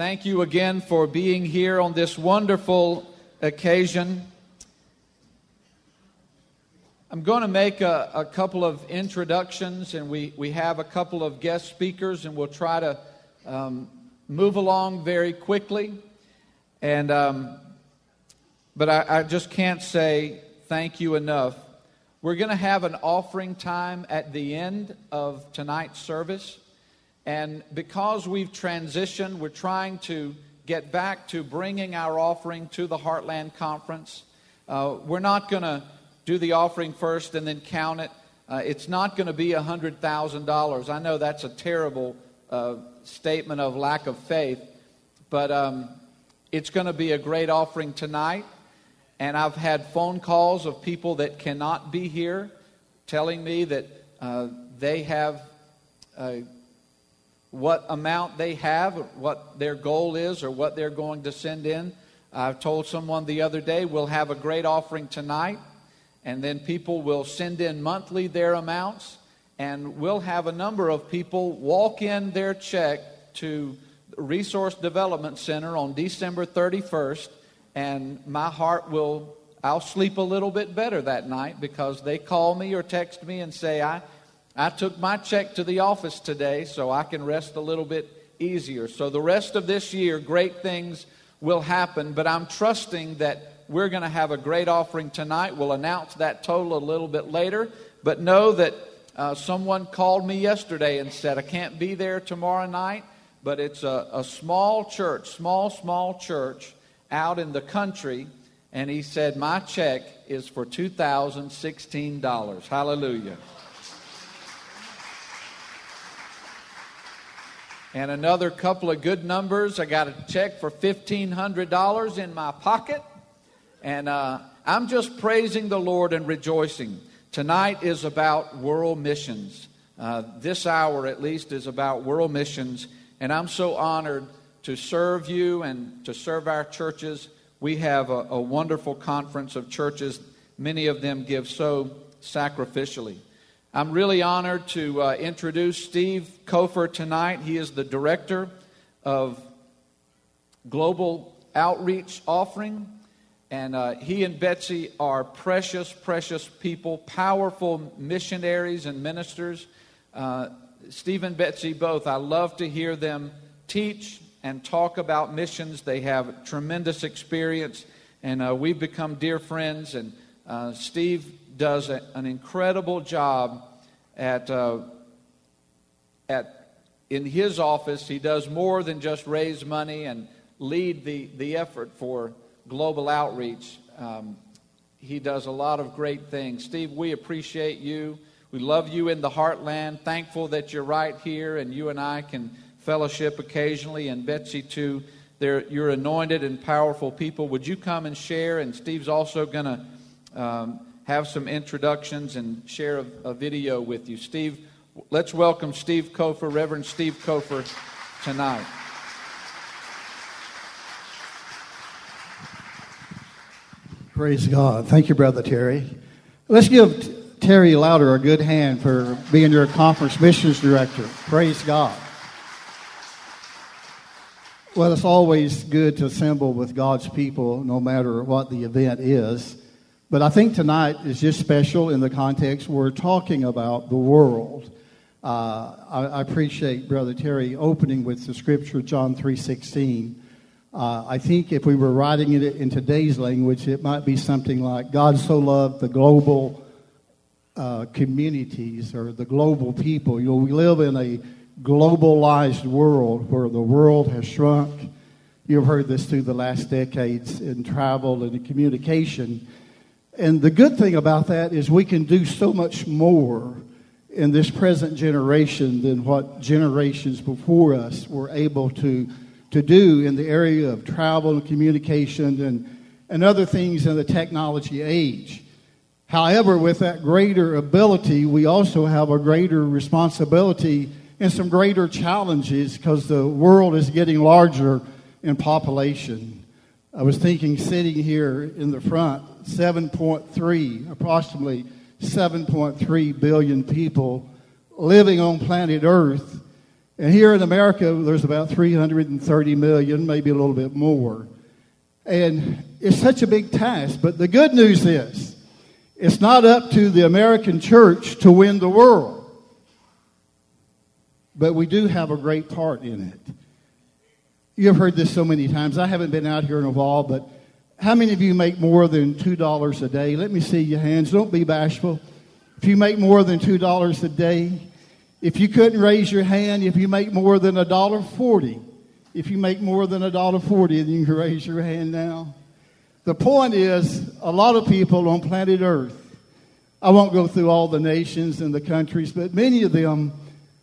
Thank you again for being here on this wonderful occasion. I'm going to make a, a, couple of introductions, and we, we have a couple of guest speakers, and we'll try to um, move along very quickly. And um, but I, I just can't say thank you enough. We're going to have an offering time at the end of tonight's service. And because we've transitioned, we're trying to get back to bringing our offering to the Heartland Conference. Uh, we're not going to do the offering first and then count it. Uh, it's not going to be $100,000. I know that's a terrible uh, statement of lack of faith, but um, it's going to be a great offering tonight. And I've had phone calls of people that cannot be here telling me that uh, they have what amount they have, what their goal is, or what they're going to send in. I told someone the other day we'll have a great offering tonight, and then people will send in monthly their amounts, and we'll have a number of people walk in their check to Resource Development Center on December 31st and my heart will I'll sleep a little bit better that night because they call me or text me and say I I took my check to the office today so I can rest a little bit easier. So the rest of this year great things will happen, but I'm trusting that we're going to have a great offering tonight. We'll announce that total a little bit later, but know that uh, someone called me yesterday and said I can't be there tomorrow night, but it's a, a small church, small small church out in the country, and he said, My check is for $2,016. Hallelujah. And another couple of good numbers. I got a check for $1,500 in my pocket. And uh, I'm just praising the Lord and rejoicing. Tonight is about world missions. Uh, this hour, at least, is about world missions. And I'm so honored to serve you and to serve our churches. We have a, a wonderful conference of churches. Many of them give so sacrificially. I'm really honored to uh, introduce Steve Kofer tonight. He is the director of Global Outreach Offering. And uh, he and Betsy are precious, precious people, powerful missionaries and ministers. Uh, Steve and Betsy both, I love to hear them teach and talk about missions. They have tremendous experience, and uh, we've become dear friends. And uh, Steve does a, an incredible job at, uh, at in his office. He does more than just raise money and lead the, the effort for global outreach. Um, he does a lot of great things. Steve, we appreciate you. We love you in the heartland. Thankful that you're right here and you and I can fellowship occasionally, and Betsy too. You're anointed and powerful people. Would you come and share? And Steve's also going to um, have some introductions and share a, a, video with you. Steve, let's welcome Steve Kofer, Reverend Steve Kofer, tonight. Praise God. Thank you, Brother Terry. Let's give Terry Lowder a good hand for being your conference missions director. Praise God. Well, it's always good to assemble with God's people, no matter what the event is. But I think tonight is just special in the context we're talking about the world. Uh, I, I, appreciate Brother Terry opening with the scripture John three sixteen. Uh, I think if we were writing it in today's language, it might be something like God so loved the global uh, communities or the global people. You know, we live in a globalized world where the world has shrunk. You've heard this through the last decades in travel and in communication. And the good thing about that is we can do so much more in this present generation than what generations before us were able to, to do in the area of travel and communication and, and other things in the technology age. However, with that greater ability, we also have a greater responsibility and some greater challenges because the world is getting larger in population. I was thinking sitting here in the front, 7.3, approximately 7.3 billion people living on planet Earth. And here in America, there's about 330 million, maybe a little bit more. And it's such a big task. But the good news is, it's not up to the American church to win the world. But we do have a great part in it. You've heard this so many times. I haven't been out here in a while, but how many of you make more than $2 a day? Let me see your hands. Don't be bashful. If you make more than $2 a day, if you couldn't raise your hand, if you make more than a dollar forty, if you make more than a dollar forty, then you can raise your hand now. The point is, a lot of people on planet Earth, I won't go through all the nations and the countries, but many of them,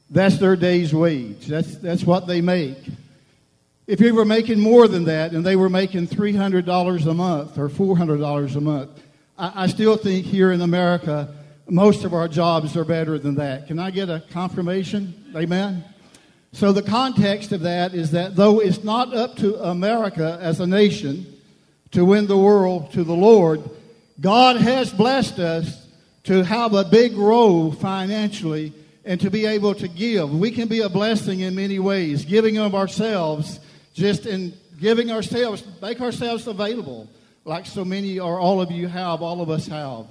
that's their day's wage. That's, that's what they make. If you were making more than that and they were making $300 a month or $400 a month, I, I still think here in America, most of our jobs are better than that. Can I get a confirmation? Amen? So, the context of that is that though it's not up to America as a nation to win the world to the Lord, God has blessed us to have a big role financially and to be able to give. We can be a blessing in many ways, giving of ourselves, just in giving ourselves, make ourselves available, like so many or all of you have, all of us have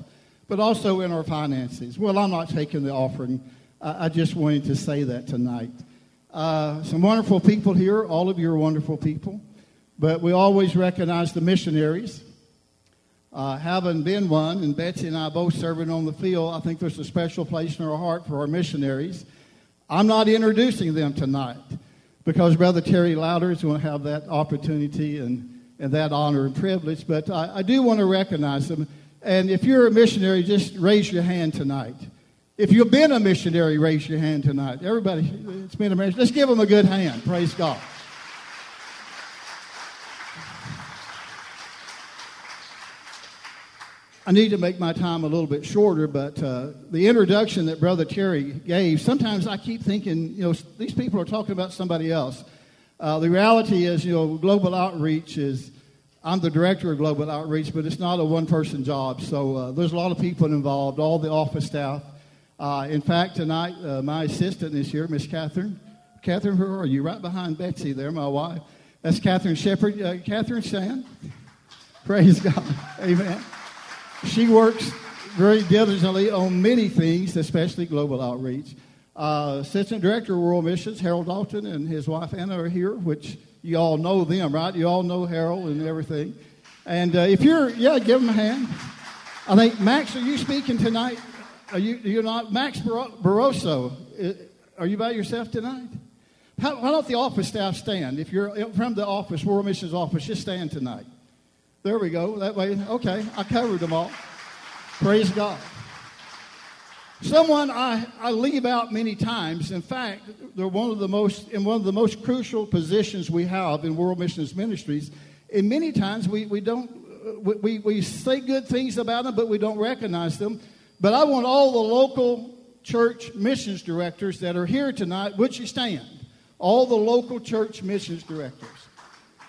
but also in our finances. Well, I'm not taking the offering. I, I just wanted to say that tonight. Uh, some wonderful people here. All of you are wonderful people. But we always recognize the missionaries. Uh, having been one, and Betsy and I both serving on the field, I think there's a special place in our heart for our missionaries. I'm not introducing them tonight because Brother Terry Lowder is going to have that opportunity and, and that honor and privilege, but I, I do want to recognize them. And if you're a missionary, just raise your hand tonight. If you've been a missionary, raise your hand tonight. Everybody, it's been a missionary. Let's give them a good hand. Praise God. I need to make my time a little bit shorter, but uh, the introduction that Brother Terry gave, sometimes I keep thinking, you know, these people are talking about somebody else. Uh, the reality is, you know, global outreach is I'm the director of Global Outreach, but it's not a one person job. So uh, there's a lot of people involved, all the office staff. Uh, in fact, tonight, uh, my assistant is here, Miss Catherine. Catherine, who are you? Right behind Betsy there, my wife. That's Catherine Shepard. Uh, Catherine, stand. Praise God. Amen. She works very diligently on many things, especially global outreach. Uh, Assistant Director of World Missions, Harold Dalton, and his wife Anna are here, which you all know them, right? You all know Harold and everything. And uh, if you're, yeah, give them a hand. I think, Max, are you speaking tonight? Are you, you're not? Max Barroso, uh, are you by yourself tonight? How, why don't the office staff stand? If you're from the office, World Missions office, just stand tonight. There we go. That way, okay, I covered them all. Praise God. Someone I, I leave out many times. In fact, they're one of the most in one of the most crucial positions we have in World Missions Ministries. And many times we, we don't we, we say good things about them, but we don't recognize them. But I want all the local church missions directors that are here tonight, would you stand? All the local church missions directors.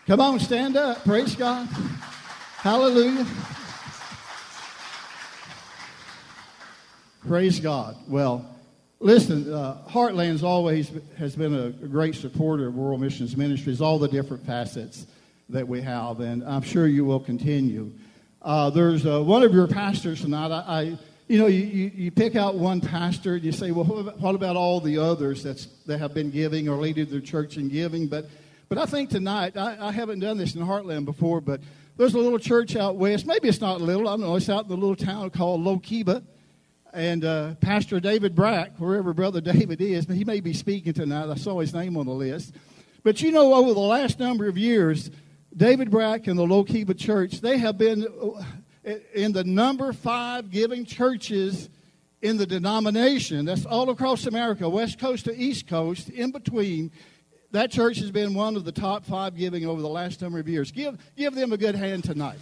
Come on, stand up. Praise God. Hallelujah. Praise God. Well, listen, uh, Heartlands always has been a, great supporter of World Missions Ministries, all the different facets that we have, and I'm sure you will continue. Uh, there's uh, one of your pastors tonight. I, I you know, you, you, you, pick out one pastor and you say, well, what about all the others that's, that have been giving or leading their church in giving? But, but I think tonight, I, I haven't done this in Heartland before, but there's a little church out west. Maybe it's not little. I don't know. It's out in the little town called Lookeba. And uh, Pastor David Brack, wherever Brother David is, he may be speaking tonight. I saw his name on the list. But you know, over the last number of years, David Brack and the Lookeba Church, they have been uh, in the number five giving churches in the denomination. That's all across America, West Coast to East Coast, in between. That church has been one of the top five giving over the last number of years. Give, give them a good hand tonight.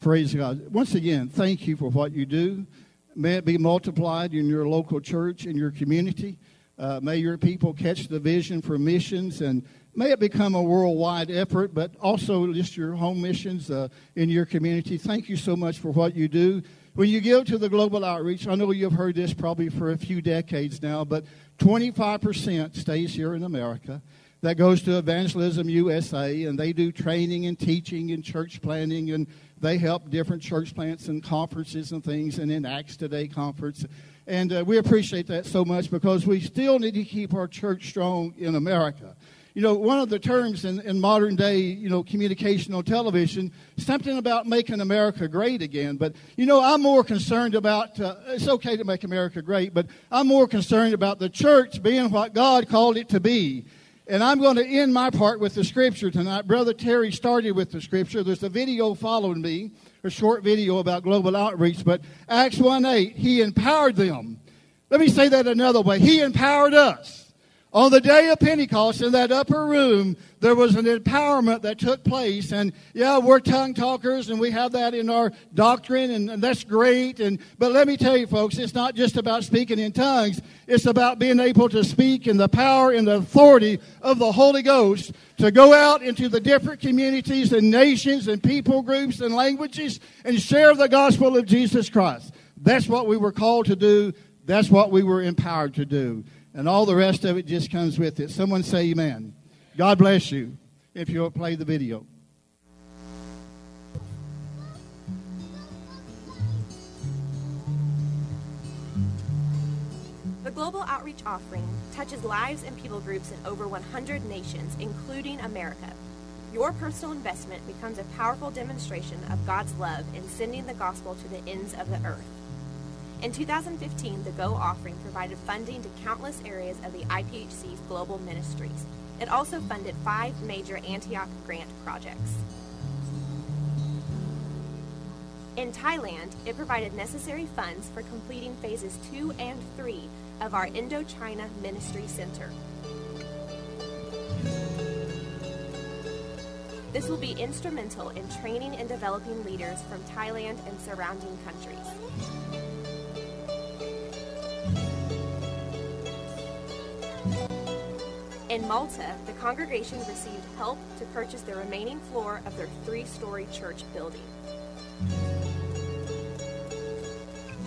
Praise God. Once again, thank you for what you do. May it be multiplied in your local church, in your community. Uh, may your people catch the vision for missions and may it become a worldwide effort, but also just your home missions uh, in your community. Thank you so much for what you do. When you give to the global outreach, I know you've heard this probably for a few decades now, but 25% stays here in America. That goes to Evangelism USA, and they do training and teaching and church planning, and they help different church plants and conferences and things, and in Acts Today conference. And uh, we appreciate that so much because we still need to keep our church strong in America. You know, one of the terms in, in modern day, you know, communication on television, something about making America great again. But, you know, I'm more concerned about, uh, it's okay to make America great, but I'm more concerned about the church being what God called it to be. And I'm going to end my part with the scripture tonight. Brother Terry started with the scripture. There's a video following me, a short video about global outreach, but Acts 1 8, he empowered them. Let me say that another way. He empowered us. On the day of Pentecost, in that upper room, there was an empowerment that took place. And yeah, we're tongue talkers and we have that in our doctrine and, and, that's great. And, but let me tell you folks, it's not just about speaking in tongues. It's about being able to speak in the power and the authority of the Holy Ghost to go out into the different communities and nations and people groups and languages and share the gospel of Jesus Christ. That's what we were called to do. That's what we were empowered to do and all the rest of it just comes with it. Someone say amen. God bless you if you'll play the video. The Global Outreach Offering touches lives and people groups in over 100 nations, including America. Your personal investment becomes a powerful demonstration of God's love in sending the gospel to the ends of the earth. In 2015, the Go offering provided funding to countless areas of the IPHC's global ministries. It also funded five major Antioch grant projects. In Thailand, it provided necessary funds for completing phases two and three of our Indochina Ministry Center. This will be instrumental in training and developing leaders from Thailand and surrounding countries. In Malta, the congregation received help to purchase the remaining floor of their three story church building.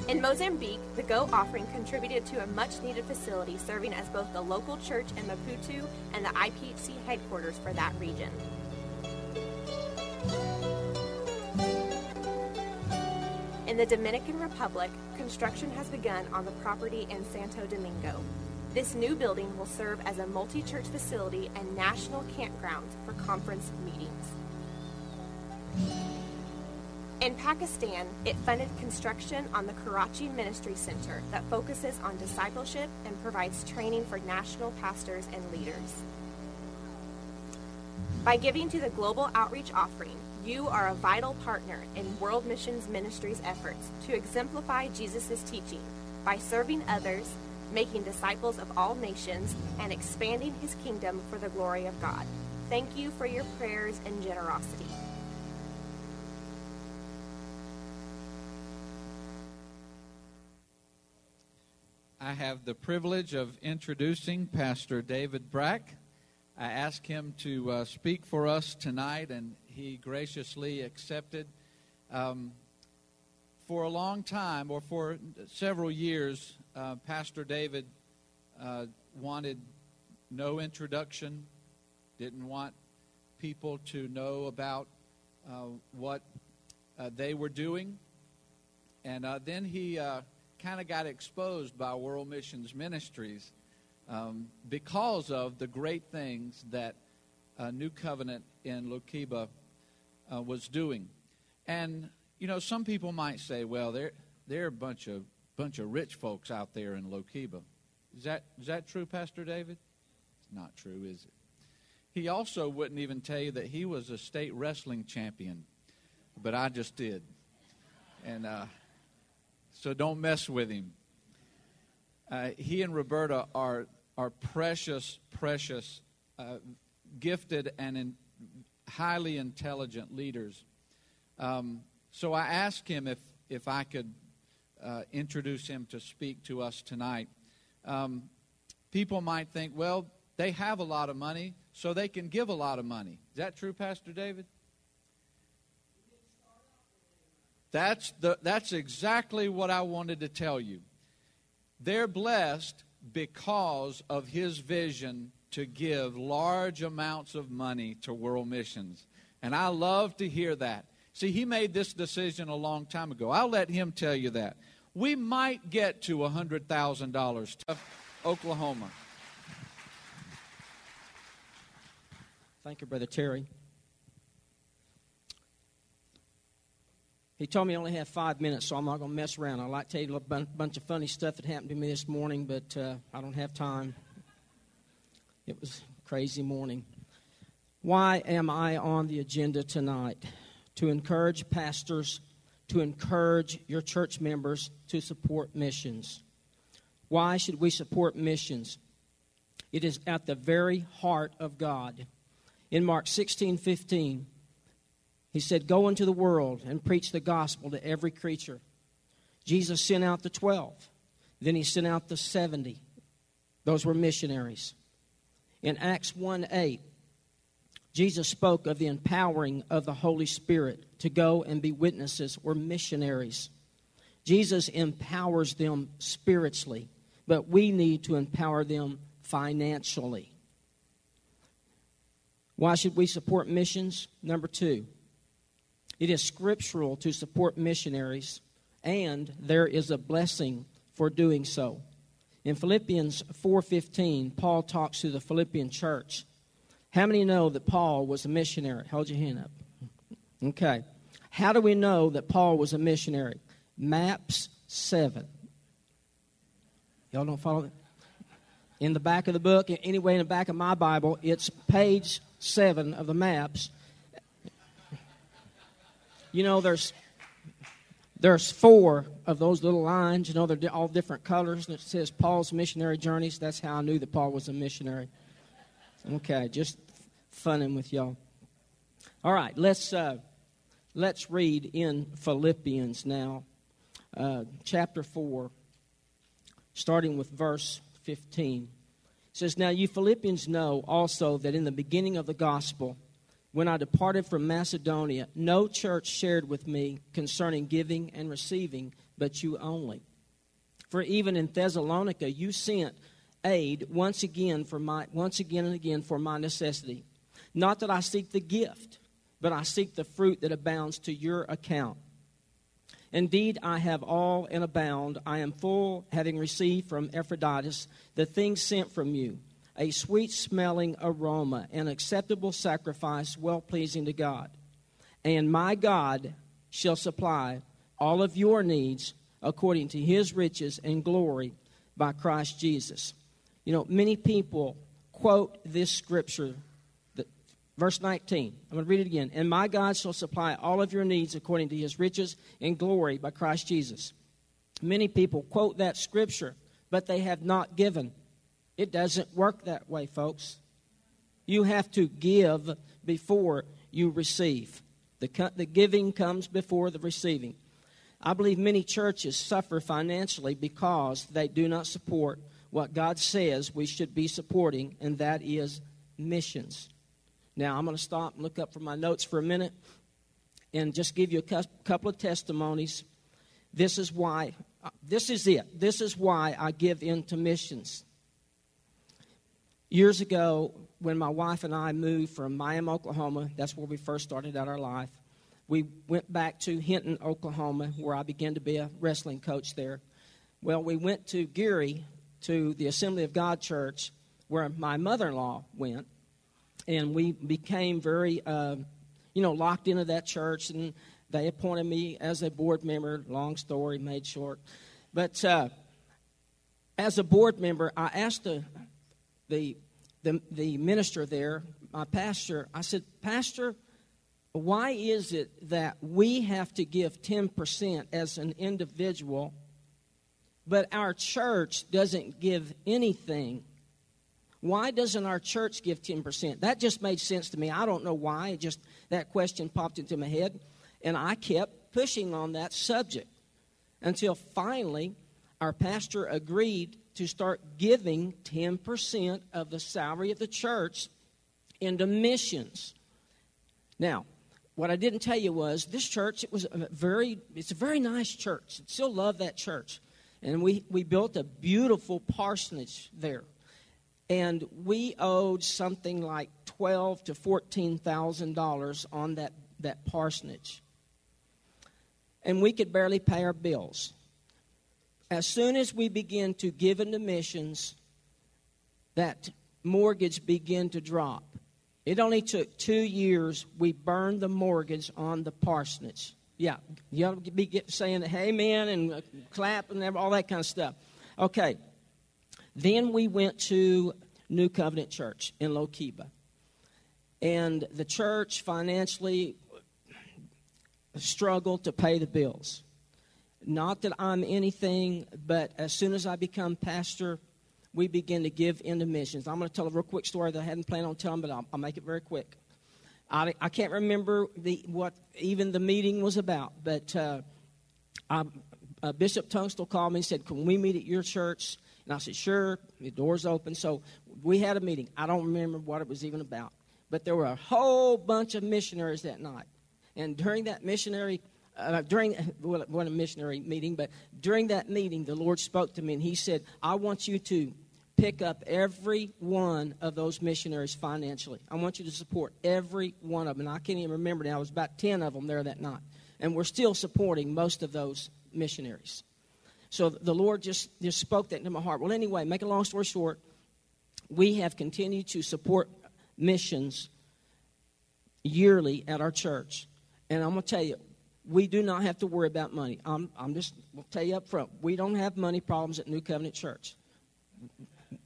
In Mozambique, the Go offering contributed to a much needed facility serving as both the local church in Maputo and the IPHC headquarters for that region. In the Dominican Republic, construction has begun on the property in Santo Domingo. This new building will serve as a multi church facility and national campground for conference meetings. In Pakistan, it funded construction on the Karachi Ministry Center that focuses on discipleship and provides training for national pastors and leaders. By giving to the Global Outreach Offering, you are a vital partner in World Missions Ministry's efforts to exemplify Jesus' teaching by serving others making disciples of all nations, and expanding his kingdom for the glory of God. Thank you for your prayers and generosity. I have the privilege of introducing Pastor David Brack. I asked him to uh, speak for us tonight, and he graciously accepted. Um, for a long time, or for several years, uh, Pastor David uh, wanted no introduction, didn't want people to know about uh, what uh, they were doing. And uh, then he kind of got exposed by World Missions Ministries um, because of the great things that New Covenant in Lookeba was doing. And you know, some people might say, well, there are a bunch of bunch of rich folks out there in Lookeba. Is that is that true, Pastor David? It's not true, is it? He also wouldn't even tell you that he was a state wrestling champion, but I just did, and uh, so don't mess with him. Uh, he and Roberta are are precious, precious, uh, gifted and in, highly intelligent leaders. Um, so I asked him if, if I could uh, introduce him to speak to us tonight. Um, people might think, well, they have a lot of money, so they can give a lot of money. Is that true, Pastor David? That's, the, that's exactly what I wanted to tell you. They're blessed because of his vision to give large amounts of money to world missions. And I love to hear that. See, he made this decision a long time ago. I'll let him tell you that. We might get to $100,000 to Oklahoma. Thank you, Brother Terry. He told me I only have five minutes, so I'm not going to mess around. I'd like to tell you a bunch of funny stuff that happened to me this morning, but uh, I don't have time. It was crazy morning. Why am I on the agenda tonight? To encourage pastors, to encourage your church members to support missions. Why should we support missions? It is at the very heart of God. In Mark 16 15, he said, Go into the world and preach the gospel to every creature. Jesus sent out the 12. Then he sent out the 70. Those were missionaries. In Acts 1 8, Jesus spoke of the empowering of the Holy Spirit to go and be witnesses or missionaries. Jesus empowers them spiritually, but we need to empower them financially. Why should we support missions? Number two, it is scriptural to support missionaries, and there is a blessing for doing so. In Philippians 4:15, Paul talks to the Philippian church. How many know that Paul was a missionary? Hold your hand up. Okay. How do we know that Paul was a missionary? Maps 7. Y'all don't follow that? In the back of the book, anyway, in the back of my Bible, it's page 7 of the maps you know, there's there's four of those little lines. You know, they're all different colors, and it says Paul's missionary journeys. That's how I knew that Paul was a missionary. Okay, just funning with y'all. All right, let's uh, let's read in Philippians now, uh, chapter four, starting with verse fifteen. It says, "Now you Philippians know also that in the beginning of the gospel." when I departed from Macedonia, no church shared with me concerning giving and receiving, but you only. For even in Thessalonica, you sent aid once again for my once again and again for my necessity. Not that I seek the gift, but I seek the fruit that abounds to your account. Indeed, I have all and abound. I am full, having received from Epaphroditus the things sent from you a sweet smelling aroma, an acceptable sacrifice, well pleasing to God. And my God shall supply all of your needs according to his riches and glory by Christ Jesus. You know, many people quote this scripture, verse 19. I'm going to read it again. And my God shall supply all of your needs according to his riches and glory by Christ Jesus. Many people quote that scripture, but they have not given. It doesn't work that way, folks. You have to give before you receive. The, the giving comes before the receiving. I believe many churches suffer financially because they do not support what God says we should be supporting, and that is missions. Now, I'm going to stop and look up from my notes for a minute and just give you a couple of testimonies. This is why, uh, this is it. This is why I give into missions. Years ago, when my wife and I moved from Miami, Oklahoma, that's where we first started out our life. We went back to Hinton, Oklahoma, where I began to be a wrestling coach there. Well, we went to Geary to the Assembly of God Church, where my mother in law went, and we became very, uh, you know, locked into that church, and they appointed me as a board member. Long story made short. But uh, as a board member, I asked the, the the, the minister there, my pastor, I said, Pastor, why is it that we have to give 10% as an individual, but our church doesn't give anything? Why doesn't our church give 10%? That just made sense to me. I don't know why. It just that question popped into my head, and I kept pushing on that subject until finally our pastor agreed to start giving 10% of the salary of the church into missions. Now, what I didn't tell you was this church. It was a very. It's a very nice church. I still love that church, and we we built a beautiful parsonage there, and we owed something like twelve to fourteen thousand dollars on that that parsonage, and we could barely pay our bills. As soon as we begin to give into missions, that mortgage began to drop it only took two years. We burned the mortgage on the parsonage. Yeah, you ought to be saying amen and uh, clap and all that kind of stuff. Okay. Then we went to New Covenant Church in Lookeba. And the church financially struggled to pay the bills. Not that I'm anything, but as soon as I become pastor, we begin to give into missions. I'm going to tell a real quick story that I hadn't planned on telling, but I'll, I'll make it very quick. I, I can't remember the, what even the meeting was about, but uh, I, uh, Bishop Tunstall called me and said, Can we meet at your church? And I said, Sure, the door's open. So we had a meeting. I don't remember what it was even about, but there were a whole bunch of missionaries that night. And during that missionary uh, during well, it wasn't a missionary meeting, but during that meeting, the Lord spoke to me and He said, "I want you to pick up every one of those missionaries financially. I want you to support every one of them. And I can't even remember now, it was about 10 of them there that night. And we're still supporting most of those missionaries. So the Lord just, just spoke that into my heart. Well, anyway, make a long story short, we have continued to support missions yearly at our church. And I'm going to tell you, we do not have to worry about money. I'm, I'm just, will tell you up front, we don't have money problems at New Covenant Church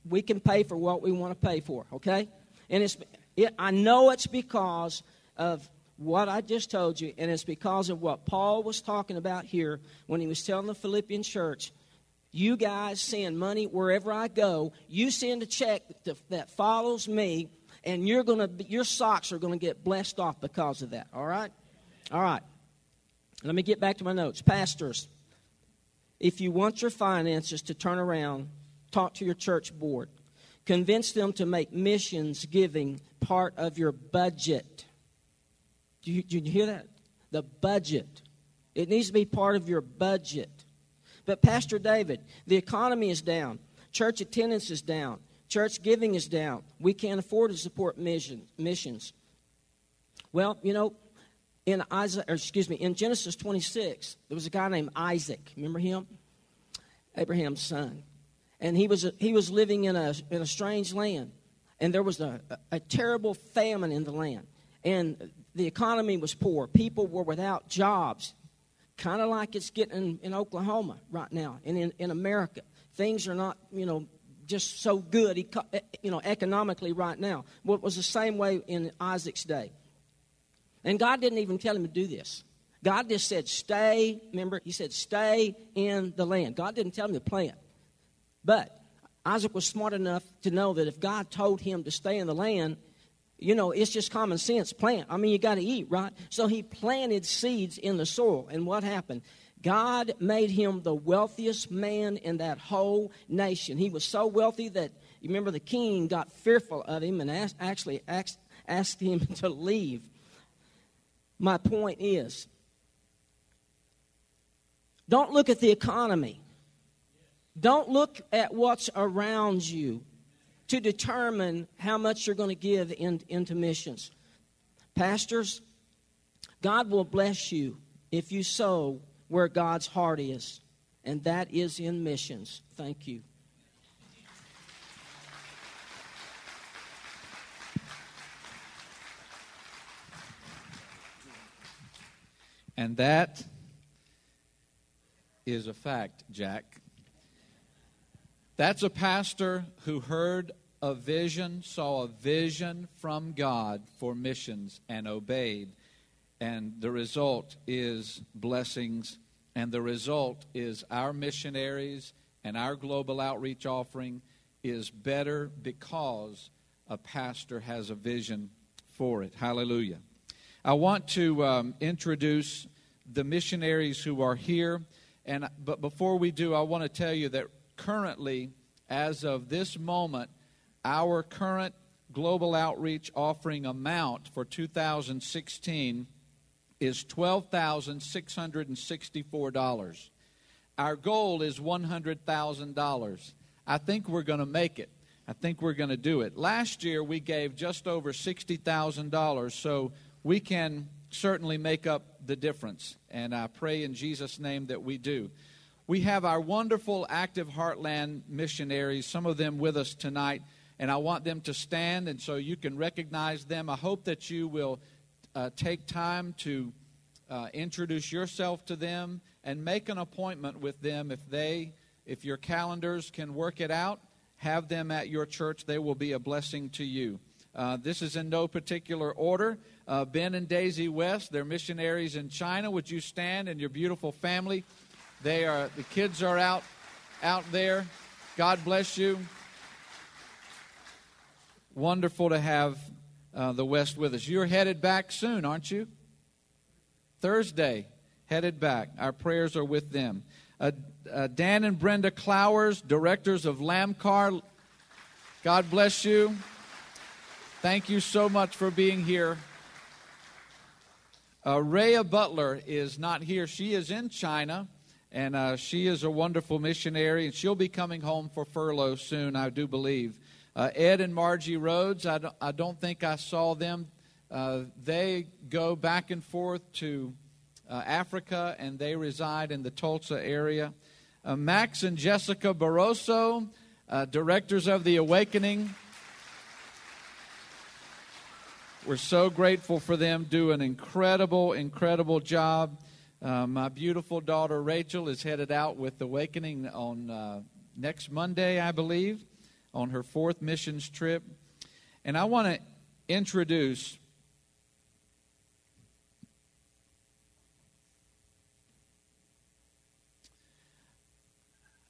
we can pay for what we want to pay for, okay? And it's, it, I know it's because of what I just told you, and it's because of what Paul was talking about here when he was telling the Philippian church. You guys send money wherever I go. You send a check that, follows me, and you're gonna your socks are gonna get blessed off because of that. All right, all right. Let me get back to my notes, pastors. If you want your finances to turn around, talk to your church board. Convince them to make missions giving part of your budget. Do you, do you hear that? The budget. It needs to be part of your budget. But, Pastor David, the economy is down, church attendance is down, church giving is down. We can't afford to support mission, missions. Well, you know, in Isaac, or excuse me, in Genesis 26, there was a guy named Isaac. Remember him? Abraham's son and he was, he was living in a, in a strange land. And there was a, a terrible famine in the land. And the economy was poor. People were without jobs, kind of like it's getting in Oklahoma right now and in, in America. Things are not, you know, just so good, eh, eh, you know, economically right now. Well, it was the same way in Isaac's day. And God didn't even tell him to do this. God just said, stay, remember, he said, stay in the land. God didn't tell him to plant. But Isaac was smart enough to know that if God told him to stay in the land, you know, it's just common sense plant. I mean, you got to eat, right? So he planted seeds in the soil. And what happened? God made him the wealthiest man in that whole nation. He was so wealthy that, you remember, the king got fearful of him and asked, actually asked, asked him to leave. My point is don't look at the economy. Don't look at what's around you to determine how much you're going to give in, into missions. Pastors, God will bless you if you sow where God's heart is, and that is in missions. Thank you. And that is a fact, Jack. That's a pastor who heard a vision, saw a vision from God for missions, and obeyed. And the result is blessings, and the result is our missionaries and our global outreach offering is better because a pastor has a vision for it. Hallelujah. I want to um, introduce the missionaries who are here. And, but before we do, I want to tell you that currently, as of this moment, our current global outreach offering amount for 2016 is $12,664. Our goal is $100,000. I think we're going to make it. I think we're going to do it. Last year we gave just over $60,000, so we can certainly make up the difference. And I pray in Jesus' name that we do. We have our wonderful active Heartland missionaries, some of them with us tonight, and I want them to stand, and so you can recognize them. I hope that you will uh, take time to uh, introduce yourself to them and make an appointment with them if they, if your calendars can work it out. Have them at your church; they will be a blessing to you. Uh, this is in no particular order. Uh, ben and Daisy West, they're missionaries in China. Would you stand and your beautiful family? They are the kids are out out there. God bless you. Wonderful to have uh, the West with us. You're headed back soon, aren't you? Thursday, headed back. Our prayers are with them. Uh, uh, Dan and Brenda Clowers, directors of Lamcar. God bless you. Thank you so much for being here. Uh, Rhea Butler is not here. She is in China, and uh, she is a wonderful missionary, and she'll be coming home for furlough soon, I do believe. Uh, Ed and Margie Rhodes, I don't, I don't think I saw them. Uh, they go back and forth to uh, Africa, and they reside in the Tulsa area. Uh, Max and Jessica Barroso, directors of the Awakening. We're so grateful for them. Do an incredible, incredible job. Uh, my beautiful daughter Rachel is headed out with Awakening on uh, next Monday, I believe, on her fourth missions trip. And I want to introduce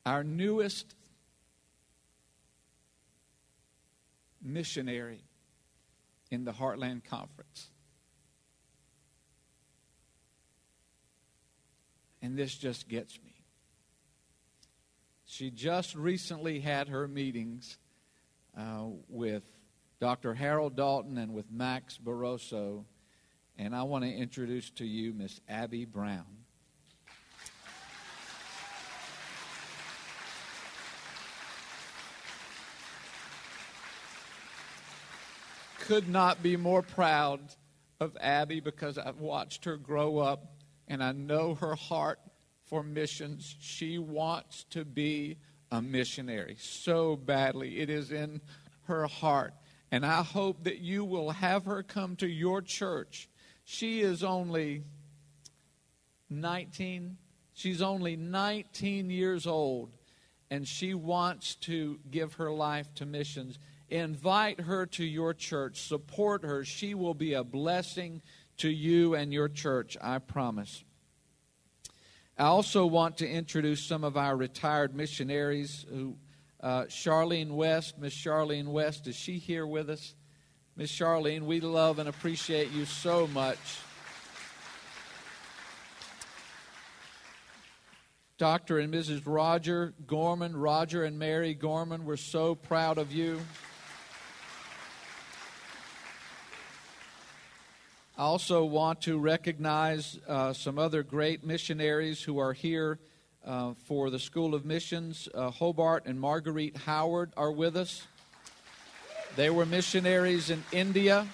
our newest missionary in the Heartland Conference. And this just gets me. She just recently had her meetings uh, with Dr. Harold Dalton and with Max Barroso. And I want to introduce to you Miss Abby Brown. could not be more proud of Abby because I've watched her grow up and I know her heart for missions. She wants to be a missionary so badly. It is in her heart. And I hope that you will have her come to your church. She is only 19. She's only 19 years old, and she wants to give her life to missions. Invite her to your church. Support her. She will be a blessing to you and your church, I promise. I also want to introduce some of our retired missionaries who uh, Charlene West, Miss Charlene West, is she here with us? Miss Charlene, we love and appreciate you so much. Dr. and Mrs. Roger Gorman, Roger and Mary Gorman, we're so proud of you. I also want to recognize uh, some other great missionaries who are here uh, for the School of Missions. Uh, Hobart and Marguerite Howard are with us. They were missionaries in India.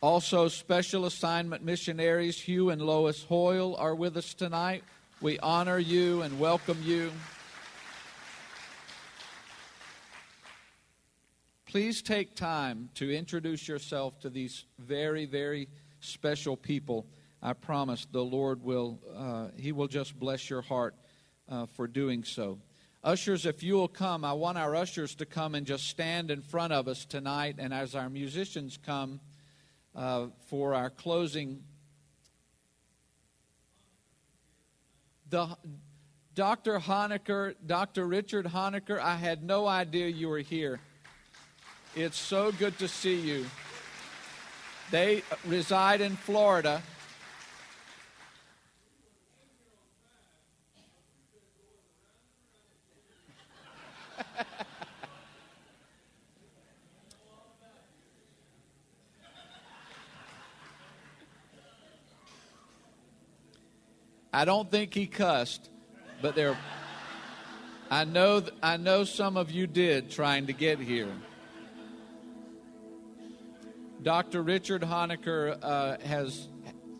Also, special assignment missionaries Hugh and Lois Hoyle are with us tonight. We honor you and welcome you. Please take time to introduce yourself to these very, very special people. I promise the Lord will, uh, He will just bless your heart uh, for doing so. Ushers, if you will come, I want our ushers to come and just stand in front of us tonight. And as our musicians come uh, for our closing, the Dr. Honecker, Dr. Richard Honecker, I had no idea you were here. It's so good to see you. They reside in Florida. I don't think he cussed, but there I know I know some of you did trying to get here. Dr. Richard Honecker uh, has.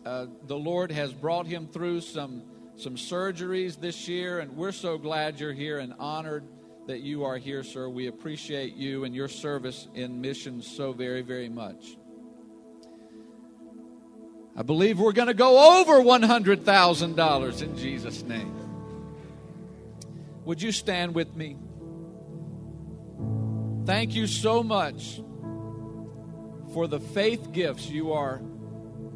Uh, the Lord has brought him through some some surgeries this year, and we're so glad you're here and honored that you are here, sir. We appreciate you and your service in missions so very, very much. I believe we're going to go over $100,000 in Jesus' name. Would you stand with me? Thank you so much for the faith gifts you are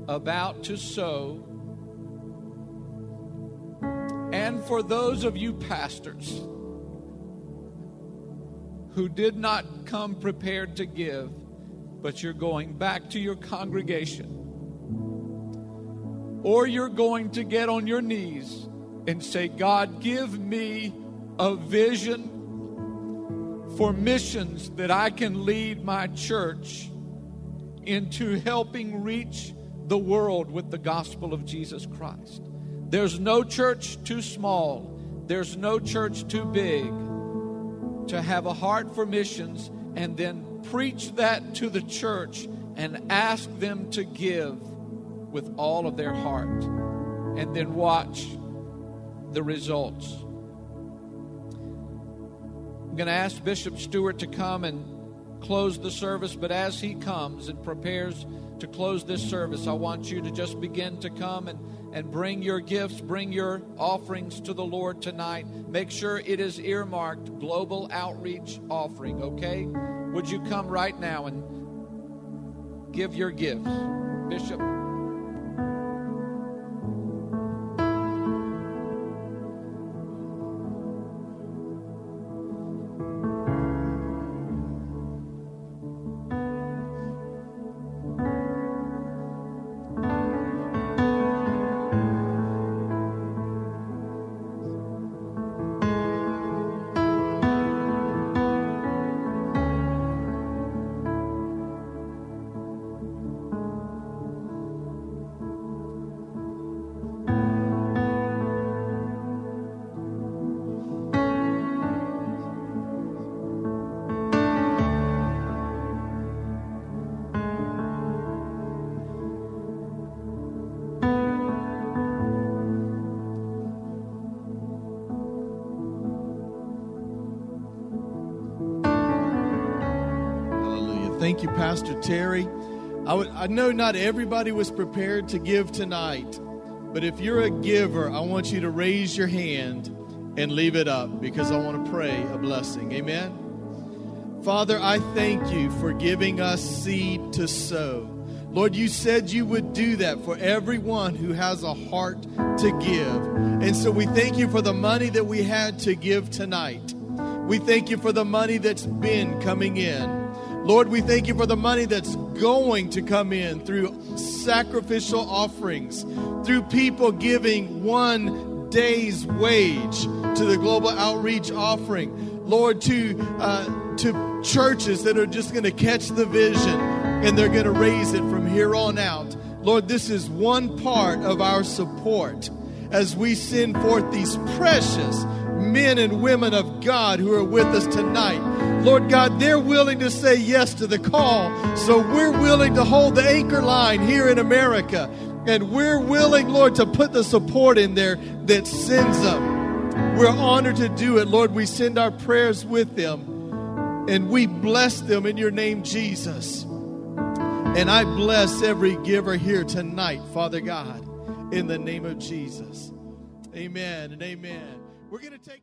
about to sow. And for those of you pastors who did not come prepared to give, but you're going back to your congregation. Or you're going to get on your knees and say, God, give me a vision for missions that I can lead my church into helping reach the world with the gospel of Jesus Christ. There's no church too small, there's no church too big to have a heart for missions and then preach that to the church and ask them to give with all of their heart and then watch the results. I'm going to ask Bishop Stewart to come and close the service, but as he comes and prepares to close this service, I want you to just begin to come and and bring your gifts, bring your offerings to the Lord tonight. Make sure it is earmarked Global Outreach Offering, okay? Would you come right now and give your gifts? Bishop. Thank you, Pastor Terry. I, would, I know not everybody was prepared to give tonight, but if you're a giver, I want you to raise your hand and leave it up because I want to pray a blessing. Amen. Father, I thank you for giving us seed to sow. Lord, you said you would do that for everyone who has a heart to give. And so we thank you for the money that we had to give tonight. We thank you for the money that's been coming in. Lord, we thank you for the money that's going to come in through sacrificial offerings, through people giving one day's wage to the global outreach offering. Lord, to uh, to churches that are just going to catch the vision and they're going to raise it from here on out. Lord, this is one part of our support as we send forth these precious men and women of God who are with us tonight. Lord God, they're willing to say yes to the call. So we're willing to hold the anchor line here in America. And we're willing, Lord, to put the support in there that sends them. We're honored to do it, Lord. We send our prayers with them and we bless them in your name, Jesus. And I bless every giver here tonight, Father God, in the name of Jesus. Amen and amen. We're going to take